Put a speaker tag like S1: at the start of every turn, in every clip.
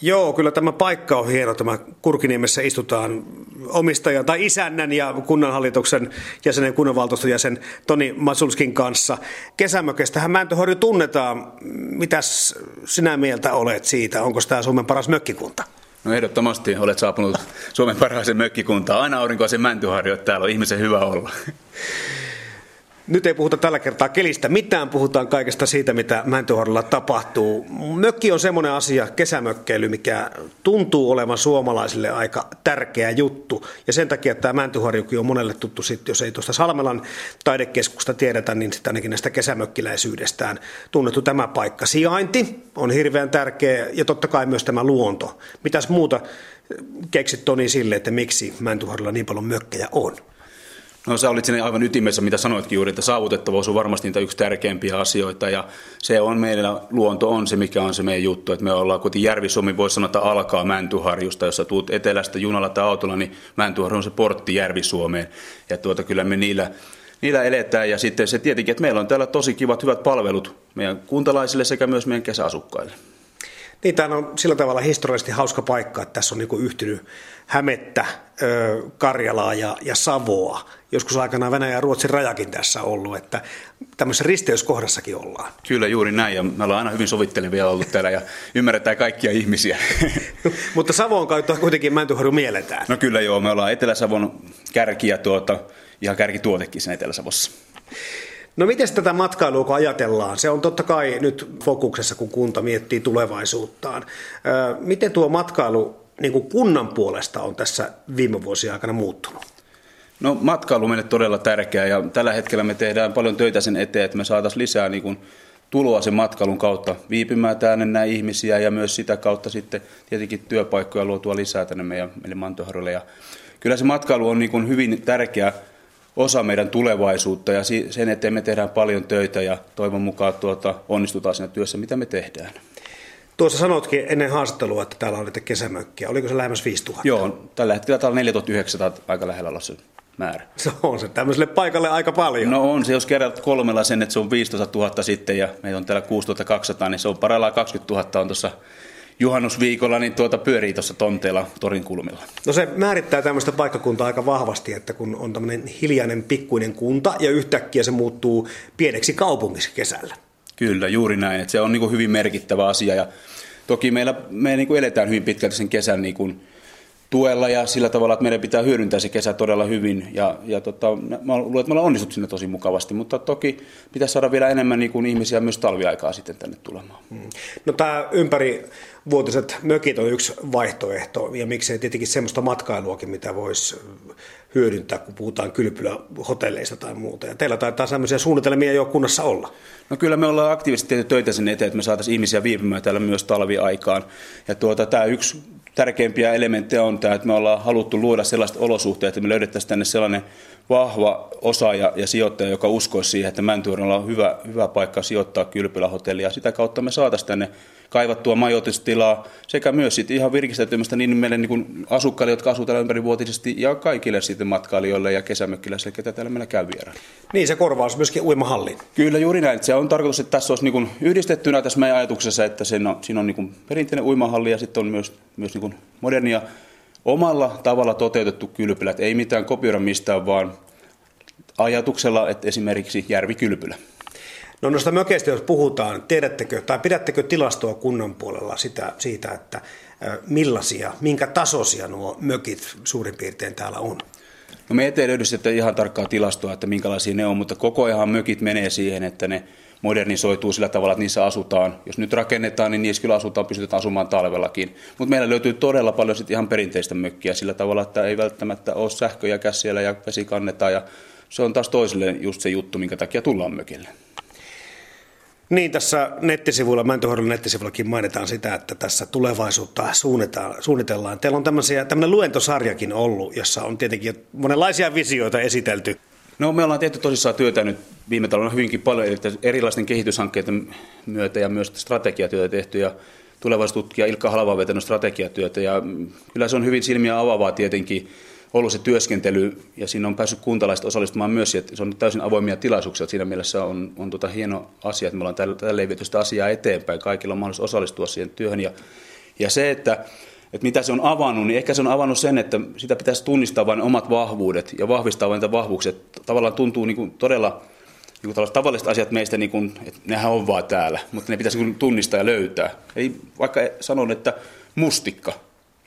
S1: Joo, kyllä tämä paikka on hieno. Tämä Kurkiniemessä istutaan omistajan tai isännän ja kunnanhallituksen jäsenen kunnanvaltuuston jäsen Toni Masulskin kanssa. Kesämökestähän Mäntyhorju tunnetaan. Mitäs sinä mieltä olet siitä? Onko tämä Suomen paras mökkikunta?
S2: No ehdottomasti olet saapunut Suomen parhaaseen mökkikuntaan. Aina aurinkoisen Mäntyharju, että täällä on ihmisen hyvä olla.
S1: Nyt ei puhuta tällä kertaa kelistä mitään, puhutaan kaikesta siitä, mitä Mäntyharjulla tapahtuu. Mökki on semmoinen asia, kesämökkeily, mikä tuntuu olevan suomalaisille aika tärkeä juttu. Ja sen takia tämä Mäntyharjukin on monelle tuttu sitten, jos ei tuosta Salmelan taidekeskusta tiedetä, niin sitten ainakin näistä kesämökkiläisyydestään tunnettu tämä paikka. Sijainti on hirveän tärkeä ja totta kai myös tämä luonto. Mitäs muuta keksit Toni sille, että miksi Mäntyharjulla niin paljon mökkejä on?
S2: No sä olit sinne aivan ytimessä, mitä sanoitkin juuri, että saavutettavuus on varmasti niitä yksi tärkeimpiä asioita. Ja se on meillä, luonto on se, mikä on se meidän juttu, että me ollaan kuten Järvi-Suomi, voisi sanoa, että alkaa Mäntyharjusta, jos sä tuut etelästä junalla tai autolla, niin Mäntyharju on se portti Järvi-Suomeen ja tuota, kyllä me niillä niillä eletään. Ja sitten se tietenkin, että meillä on täällä tosi kivat, hyvät palvelut meidän kuntalaisille sekä myös meidän kesäasukkaille.
S1: Niin, tämä on sillä tavalla historiallisesti hauska paikka, että tässä on niin yhtynyt Hämettä, Karjalaa ja, ja Savoa. Joskus aikanaan Venäjä ja Ruotsin rajakin tässä ollut, että tämmöisessä risteyskohdassakin ollaan.
S2: Kyllä juuri näin, ja me ollaan aina hyvin sovittelevia ollut täällä ja ymmärretään kaikkia ihmisiä.
S1: Mutta Savo on kuitenkin Mäntyharju mielletään.
S2: No kyllä joo, me ollaan Etelä-Savon kärkiä tuota, ihan kärkituotekin sen Etelä-Savossa.
S1: No miten tätä matkailua kun ajatellaan? Se on totta kai nyt fokuksessa, kun kunta miettii tulevaisuuttaan. Miten tuo matkailu niin kuin kunnan puolesta on tässä viime vuosien aikana muuttunut?
S2: No matkailu on meille todella tärkeää ja tällä hetkellä me tehdään paljon töitä sen eteen, että me saataisiin lisää niin kuin tuloa sen matkailun kautta viipymään tänne näin ihmisiä ja myös sitä kautta sitten tietenkin työpaikkoja luotua lisää tänne meidän, meille Mantoharjolle. Ja kyllä se matkailu on niin kuin hyvin tärkeä osa meidän tulevaisuutta ja sen eteen me tehdään paljon töitä ja toivon mukaan tuota, onnistutaan siinä työssä, mitä me tehdään.
S1: Tuossa sanotkin ennen haastattelua, että täällä on kesämökkiä. Oliko se lähemmäs 5000?
S2: Joo, tällä hetkellä täällä on 4900 aika lähellä olla se määrä.
S1: Se on se tämmöiselle paikalle aika paljon.
S2: No on se, jos kerrat kolmella sen, että se on 15 000 sitten ja meitä on täällä 6200, niin se on parhaillaan 20 000 on tuossa juhannusviikolla niin tuota pyörii tuossa tonteella torin kulmilla.
S1: No se määrittää tämmöistä paikkakuntaa aika vahvasti, että kun on tämmöinen hiljainen pikkuinen kunta ja yhtäkkiä se muuttuu pieneksi kaupungiksi kesällä.
S2: Kyllä, juuri näin. Että se on niin kuin hyvin merkittävä asia ja toki meillä, me niin kuin eletään hyvin pitkälti sen kesän niin kuin tuella ja sillä tavalla, että meidän pitää hyödyntää se kesä todella hyvin. Ja, ja tota, mä luulen, että me ollaan onnistuttu sinne tosi mukavasti, mutta toki pitäisi saada vielä enemmän niin kuin ihmisiä myös talviaikaa sitten tänne tulemaan. Hmm.
S1: No tämä ympäri vuotiset mökit on yksi vaihtoehto ja miksei tietenkin semmoista matkailuakin, mitä voisi hyödyntää, kun puhutaan kylpylähotelleista tai muuta. Ja teillä taitaa sellaisia suunnitelmia jo kunnassa olla.
S2: No kyllä me ollaan aktiivisesti tehty töitä sen eteen, että me saataisiin ihmisiä viipymään täällä myös talviaikaan. Ja tuota, tämä yksi tärkeimpiä elementtejä on tämä, että me ollaan haluttu luoda sellaiset olosuhteet, että me löydettäisiin tänne sellainen vahva osaaja ja sijoittaja, joka uskoisi siihen, että Mäntyörällä on hyvä, hyvä paikka sijoittaa kylpylähotellia. Sitä kautta me saataisiin tänne kaivattua majoitustilaa sekä myös sitten ihan virkistäytymistä niin meille niin kuin asukkaille, jotka asuvat täällä ympärivuotisesti ja kaikille sitten matkailijoille ja kesämökkiläisille, ketä täällä meillä käy vieraan.
S1: Niin, se korvaus myöskin uimahalliin.
S2: Kyllä, juuri näin. Se on tarkoitus, että tässä olisi niin kuin yhdistettynä tässä meidän ajatuksessa, että siinä on, siinä on niin kuin perinteinen uimahalli ja sitten on myös, myös niin kuin modernia omalla tavalla toteutettu kylpylä. Ei mitään kopioida mistään, vaan ajatuksella, että esimerkiksi järvikylpylä.
S1: No noista mökeistä, jos puhutaan, tiedättekö tai pidättekö tilastoa kunnan puolella sitä, siitä, että millaisia, minkä tasoisia nuo mökit suurin piirtein täällä on?
S2: No me ei löydy sitten ihan tarkkaa tilastoa, että minkälaisia ne on, mutta koko ajan mökit menee siihen, että ne modernisoituu sillä tavalla, että niissä asutaan. Jos nyt rakennetaan, niin niissä kyllä asutaan, pystytään asumaan talvellakin. Mutta meillä löytyy todella paljon sitten ihan perinteistä mökkiä sillä tavalla, että ei välttämättä ole sähköjä siellä ja vesi kannetaan. Ja se on taas toisille just se juttu, minkä takia tullaan mökille.
S1: Niin, tässä nettisivuilla, Mäntyhoidon nettisivuillakin mainitaan sitä, että tässä tulevaisuutta suunnitellaan. Teillä on tämmöinen luentosarjakin ollut, jossa on tietenkin monenlaisia visioita esitelty.
S2: No me ollaan tehty tosissaan työtä nyt viime talvena hyvinkin paljon erilaisten kehityshankkeiden myötä ja myös strategiatyötä tehty ja tulevaisuustutkija Ilkka Halva on strategiatyötä ja kyllä se on hyvin silmiä avaavaa tietenkin ollut se työskentely ja siinä on päässyt kuntalaiset osallistumaan myös, että se on täysin avoimia tilaisuuksia. Siinä mielessä on, on tota hieno asia, että me ollaan tällä, tällä viety sitä asiaa eteenpäin. Kaikilla on mahdollisuus osallistua siihen työhön ja, Ja se, että, että mitä se on avannut, niin ehkä se on avannut sen, että sitä pitäisi tunnistaa vain omat vahvuudet ja vahvistaa vain niitä vahvuuksia. Tavallaan tuntuu niin kuin todella niin kuin tavalliset asiat meistä, niin kuin, että nehän on vaan täällä, mutta ne pitäisi niin tunnistaa ja löytää. Ei, vaikka sanon, että mustikka,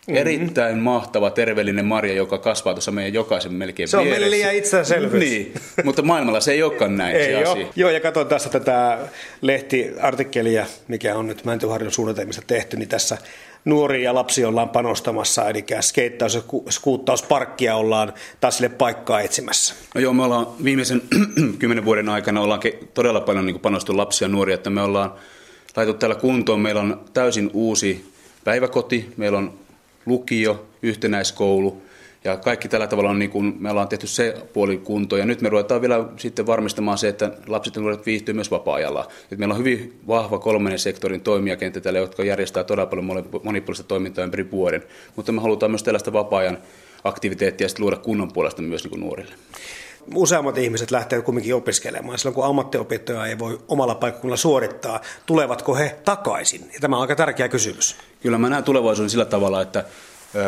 S2: Mm-hmm. Erittäin mahtava, terveellinen marja, joka kasvaa tuossa meidän jokaisen melkein
S1: Se on meille liian itsestäänselvyys.
S2: Niin, mutta maailmalla se ei olekaan näin
S1: ei
S2: se
S1: ole.
S2: asia.
S1: Joo, ja katson tässä tätä lehtiartikkelia, mikä on nyt Mäntyharjun suunnitelmista tehty, niin tässä nuoria ja lapsia ollaan panostamassa, eli skeittaus- ja skuuttausparkkia ollaan taas sille paikkaa etsimässä.
S2: No joo, me ollaan viimeisen kymmenen vuoden aikana ollaan todella paljon niin panostu lapsia ja nuoria, että me ollaan laitettu täällä kuntoon. Meillä on täysin uusi päiväkoti, meillä on lukio, yhtenäiskoulu ja kaikki tällä tavalla on niin kuin, me ollaan tehty se puoli kuntoon. Ja nyt me ruvetaan vielä sitten varmistamaan se, että lapset ja nuoret viihtyy myös vapaa-ajalla. Et meillä on hyvin vahva kolmannen sektorin toimijakenttä täällä, jotka järjestää todella paljon monipuolista toimintaa ympäri vuoden, mutta me halutaan myös tällaista vapaa-ajan aktiviteettia sitten luoda kunnon puolesta myös niin kuin nuorille
S1: useammat ihmiset lähtevät kumminkin opiskelemaan. Silloin kun ammattiopintoja ei voi omalla paikkakunnalla suorittaa, tulevatko he takaisin? Ja tämä on aika tärkeä kysymys.
S2: Kyllä mä näen tulevaisuuden sillä tavalla, että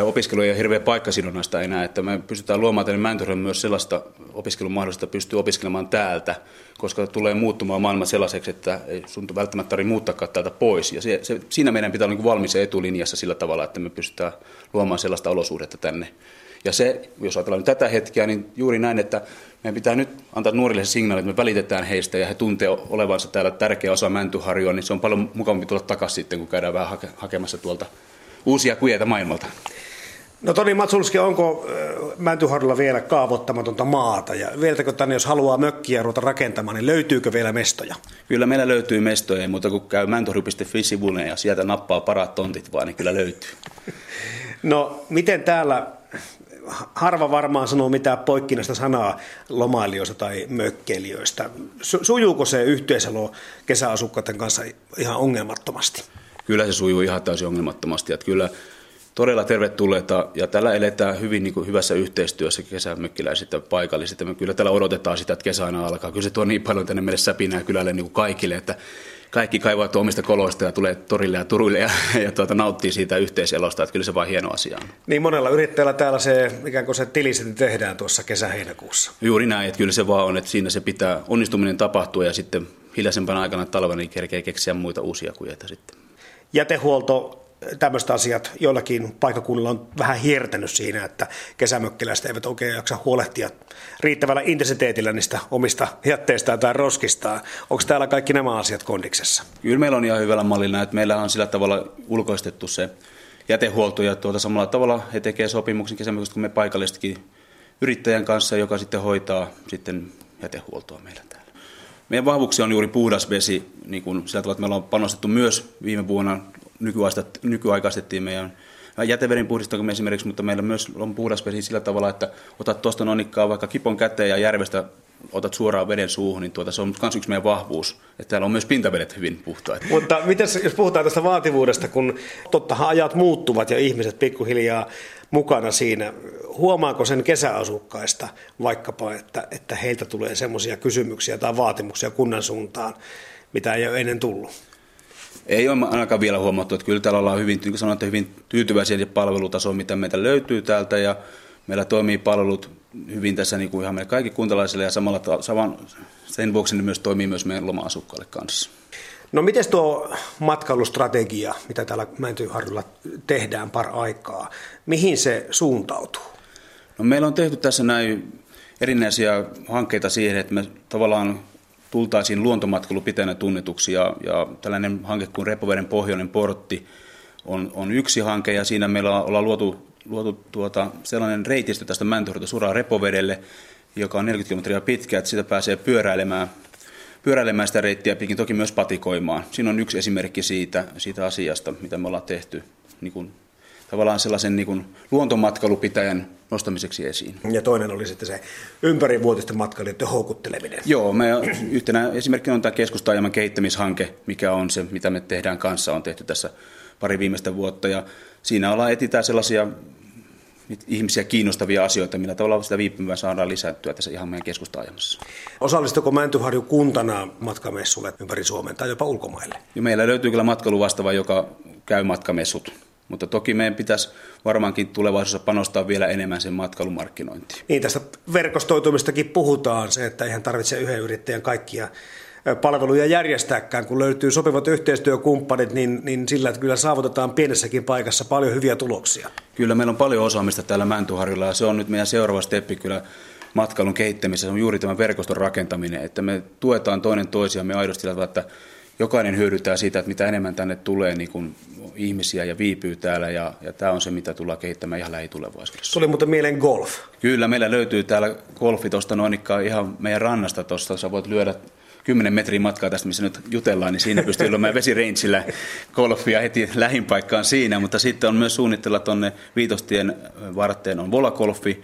S2: opiskelu ei ole hirveän paikkasidonnaista enää, että me pystytään luomaan tänne Mäntyharjoon myös sellaista opiskelun mahdollista pystyy opiskelemaan täältä, koska tulee muuttumaan maailma sellaiseksi, että ei sun välttämättä tarvitse muuttakaan täältä pois. Ja se, se, siinä meidän pitää olla niin valmis etulinjassa sillä tavalla, että me pystytään luomaan sellaista olosuhdetta tänne ja se, jos ajatellaan nyt tätä hetkeä, niin juuri näin, että meidän pitää nyt antaa nuorille se signaali, että me välitetään heistä ja he tuntee olevansa täällä tärkeä osa Mäntyharjoa, niin se on paljon mukavampi tulla takaisin sitten, kun käydään vähän hake- hakemassa tuolta uusia kujeita maailmalta.
S1: No Toni Matsulski, onko Mäntyharjolla vielä kaavoittamatonta maata? Ja vieläkö tänne, jos haluaa mökkiä ruveta rakentamaan, niin löytyykö vielä mestoja?
S2: Kyllä meillä löytyy mestoja, mutta kun käy mäntyharju.fi-sivulle ja sieltä nappaa parat tontit vaan, niin kyllä löytyy.
S1: No miten täällä harva varmaan sanoo mitään poikkinaista sanaa lomailijoista tai mökkeilijöistä. Sujuuko se yhteiselo kesäasukkaiden kanssa ihan ongelmattomasti?
S2: Kyllä se sujuu ihan täysin ongelmattomasti. Että kyllä todella tervetulleita ja tällä eletään hyvin niin kuin hyvässä yhteistyössä kesämökkiläiset ja paikalliset. Ja me kyllä täällä odotetaan sitä, että kesä aina alkaa. Kyllä se tuo niin paljon tänne meille säpinää kylälle niin kuin kaikille, että kaikki kaivavat omista koloista ja tulee torille ja turuille ja, ja tuota, nauttii siitä yhteiselosta, että kyllä se vain hieno asia on.
S1: Niin monella yrittäjällä täällä se ikään kuin se tiliseti tehdään tuossa kesä-heinäkuussa.
S2: Juuri näin, että kyllä se vaan on, että siinä se pitää onnistuminen tapahtua ja sitten hiljaisempana aikana talvena niin kerkee keksiä muita uusia kujeita sitten.
S1: Jätehuolto tämmöiset asiat joillakin paikakunnilla on vähän hiertänyt siinä, että kesämökkiläiset eivät oikein jaksa huolehtia riittävällä intensiteetillä niistä omista jätteistään tai roskistaan. Onko täällä kaikki nämä asiat kondiksessa?
S2: Kyllä meillä on ihan hyvällä mallilla, että meillä on sillä tavalla ulkoistettu se jätehuolto ja tuota samalla tavalla he tekevät sopimuksen kesämökistä kuin me paikallisetkin yrittäjän kanssa, joka sitten hoitaa sitten jätehuoltoa meillä täällä. Meidän vahvuuksia on juuri puhdas vesi, niin kuin sillä tavalla, että meillä on panostettu myös viime vuonna nykyaikaistettiin meidän jäteveden puhdistamme esimerkiksi, mutta meillä myös on puhdas vesi sillä tavalla, että otat tuosta nonikkaa vaikka kipon käteen ja järvestä otat suoraan veden suuhun, niin tuota, se on myös yksi meidän vahvuus, että täällä on myös pintavedet hyvin puhtaat.
S1: Mutta miten, jos puhutaan tästä vaativuudesta, kun tottahan ajat muuttuvat ja ihmiset pikkuhiljaa mukana siinä, huomaako sen kesäasukkaista vaikkapa, että, että heiltä tulee semmoisia kysymyksiä tai vaatimuksia kunnan suuntaan, mitä ei ole ennen tullut?
S2: Ei ole ainakaan vielä huomattu, että kyllä täällä ollaan hyvin, niin sanoin, että hyvin tyytyväisiä palvelutasoon, mitä meitä löytyy täältä ja meillä toimii palvelut hyvin tässä niin kuin ihan meille kaikki kuntalaisille ja samalla saman, sen vuoksi ne myös toimii myös meidän loma-asukkaille kanssa.
S1: No miten tuo matkailustrategia, mitä täällä Mäntyharjulla tehdään par aikaa, mihin se suuntautuu?
S2: No meillä on tehty tässä näin erinäisiä hankkeita siihen, että me tavallaan tultaisiin luontomatkailu pitänä tunnetuksi ja, ja tällainen hanke kuin Repoveden pohjoinen portti on, on yksi hanke ja siinä meillä ollaan luotu, luotu tuota, sellainen reitistö tästä Mäntyharjulta suoraan Repovedelle, joka on 40 kilometriä pitkä, että sitä pääsee pyöräilemään, pyöräilemään sitä reittiä pitkin, toki myös patikoimaan. Siinä on yksi esimerkki siitä, siitä asiasta, mitä me ollaan tehty niin kuin tavallaan sellaisen niin kuin luontomatkailupitäjän nostamiseksi esiin.
S1: Ja toinen oli sitten se ympärivuotisten matkailijoiden houkutteleminen.
S2: Joo, me yhtenä esimerkkinä on tämä keskustaajaman kehittämishanke, mikä on se, mitä me tehdään kanssa, on tehty tässä pari viimeistä vuotta. Ja siinä ollaan etsitään sellaisia ihmisiä kiinnostavia asioita, millä tavalla sitä viipymää saadaan lisättyä tässä ihan meidän keskustaajamassa.
S1: Osallistuko Mäntyharju kuntana matkamessulle ympäri Suomen tai jopa ulkomaille?
S2: Ja meillä löytyy kyllä matkailuvastaava, joka käy matkamessut Mutta toki meidän pitäisi varmaankin tulevaisuudessa panostaa vielä enemmän sen matkailumarkkinointiin.
S1: Niin, tästä verkostoitumistakin puhutaan, se, että ihan tarvitse yhden yrittäjän kaikkia palveluja järjestääkään, kun löytyy sopivat yhteistyökumppanit, niin, niin sillä että kyllä saavutetaan pienessäkin paikassa paljon hyviä tuloksia.
S2: Kyllä meillä on paljon osaamista täällä Mäntyharjulla ja se on nyt meidän seuraava steppi kyllä matkailun kehittämisessä, on juuri tämä verkoston rakentaminen, että me tuetaan toinen toisiamme aidosti, että jokainen hyödytään siitä, että mitä enemmän tänne tulee niin kuin ihmisiä ja viipyy täällä ja, ja tämä on se, mitä tullaan kehittämään ihan lähitulevaisuudessa.
S1: Tuli muuten mieleen golf.
S2: Kyllä, meillä löytyy täällä golfi tuosta noin ihan meidän rannasta tuosta, sä voit lyödä 10 metrin matkaa tästä, missä nyt jutellaan, niin siinä pystyy olemaan vesireitsillä golfia heti lähimpaikkaan siinä, mutta sitten on myös suunnitella tuonne Viitostien varteen on volakolfi,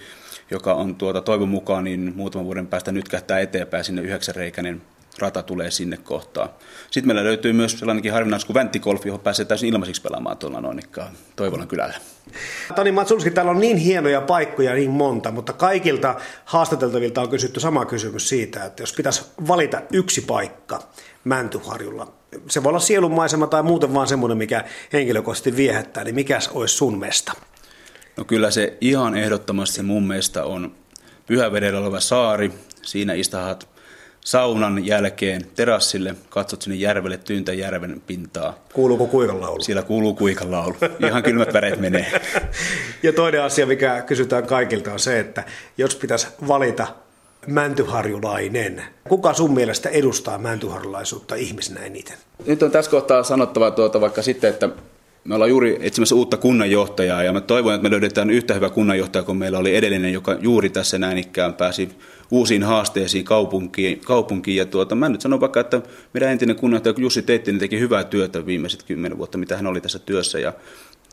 S2: joka on tuota, toivon mukaan niin muutaman vuoden päästä nyt kähtää eteenpäin sinne yhdeksänreikäinen rata tulee sinne kohtaan. Sitten meillä löytyy myös sellainenkin harvinaisuus kuin venttikolfi, johon pääsee täysin ilmaiseksi pelaamaan tuolla Noinikkaan Toivolan kylällä.
S1: Toni Matsulski, täällä on niin hienoja paikkoja niin monta, mutta kaikilta haastateltavilta on kysytty sama kysymys siitä, että jos pitäisi valita yksi paikka Mäntyharjulla, se voi olla sielunmaisema tai muuten vaan semmoinen, mikä henkilökohtaisesti viehättää, niin mikäs olisi sun mesta?
S2: No kyllä se ihan ehdottomasti mun mielestä on Pyhävedellä oleva saari. Siinä istahat saunan jälkeen terassille, katsot sinne järvelle, tyyntä järven pintaa.
S1: Kuuluuko kuikan laulu?
S2: Siellä kuuluu kuikan laulu. Ihan kylmät väreet menee.
S1: ja toinen asia, mikä kysytään kaikilta, on se, että jos pitäisi valita mäntyharjulainen, kuka sun mielestä edustaa mäntyharjulaisuutta ihmisenä eniten?
S2: Nyt on tässä kohtaa sanottava tuota vaikka sitten, että me ollaan juuri etsimässä uutta kunnanjohtajaa ja mä toivon, että me löydetään yhtä hyvä kunnanjohtaja kuin meillä oli edellinen, joka juuri tässä näin ikään pääsi uusiin haasteisiin kaupunkiin. kaupunkiin. Ja tuota, mä nyt sanon vaikka, että meidän entinen kunnanjohtaja Jussi Teittinen teki hyvää työtä viimeiset kymmenen vuotta, mitä hän oli tässä työssä. Ja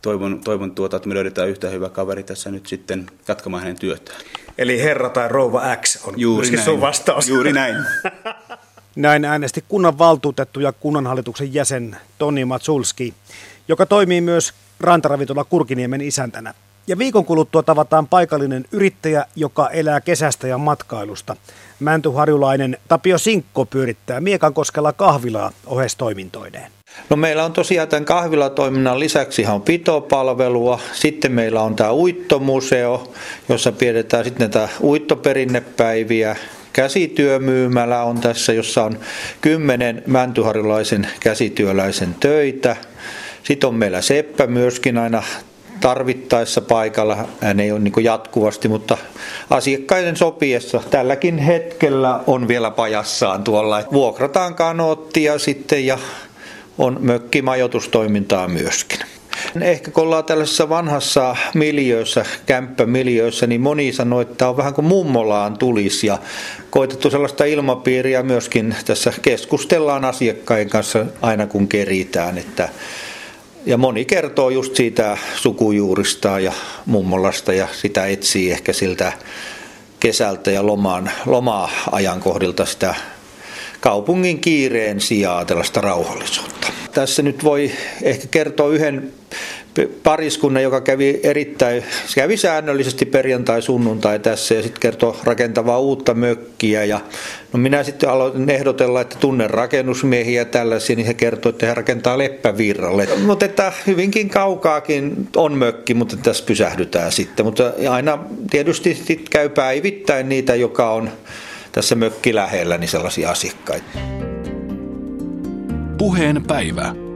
S2: toivon, toivon tuota, että me löydetään yhtä hyvä kaveri tässä nyt sitten jatkamaan hänen työtään.
S1: Eli herra tai rouva X on Juuri näin. sun vastaus.
S2: Juuri näin.
S1: Näin äänesti kunnan valtuutettu ja kunnanhallituksen jäsen Toni Matsulski, joka toimii myös rantaravintola Kurkiniemen isäntänä. Ja viikon kuluttua tavataan paikallinen yrittäjä, joka elää kesästä ja matkailusta. Mäntyharjulainen Tapio Sinkko pyörittää Miekankoskella kahvilaa ohestoimintoineen.
S3: No meillä on tosiaan tämän kahvilatoiminnan lisäksi ihan pitopalvelua. Sitten meillä on tämä uittomuseo, jossa pidetään sitten näitä uittoperinnepäiviä. Käsityömyymälä on tässä, jossa on kymmenen mäntyharjulaisen käsityöläisen töitä. Sitten on meillä Seppä myöskin aina tarvittaessa paikalla. Hän ei ole niin jatkuvasti, mutta asiakkaiden sopiessa tälläkin hetkellä on vielä pajassaan tuolla. Vuokrataan kanoottia sitten ja on mökkimajoitustoimintaa myöskin. Ehkä kun ollaan tällaisessa vanhassa miljöössä, kämppämiljöössä, niin moni sanoo, että on vähän kuin mummolaan tulisi ja koitettu sellaista ilmapiiriä myöskin tässä keskustellaan asiakkaiden kanssa aina kun keritään, että ja moni kertoo just siitä sukujuurista ja mummolasta ja sitä etsii ehkä siltä kesältä ja lomaan, loma-ajankohdilta sitä kaupungin kiireen sijaa tällaista rauhallisuutta. Tässä nyt voi ehkä kertoa yhden pariskunnan, joka kävi erittäin, kävi säännöllisesti perjantai sunnuntai tässä ja sitten kertoi rakentavaa uutta mökkiä ja no minä sitten aloitin ehdotella, että tunnen rakennusmiehiä tällaisia, niin he kertoi, että he rakentaa leppävirralle. Mutta että hyvinkin kaukaakin on mökki, mutta tässä pysähdytään sitten. Mutta aina tietysti sit käy päivittäin niitä, joka on tässä mökki lähellä, niin sellaisia asiakkaita.
S4: Puheen päivä.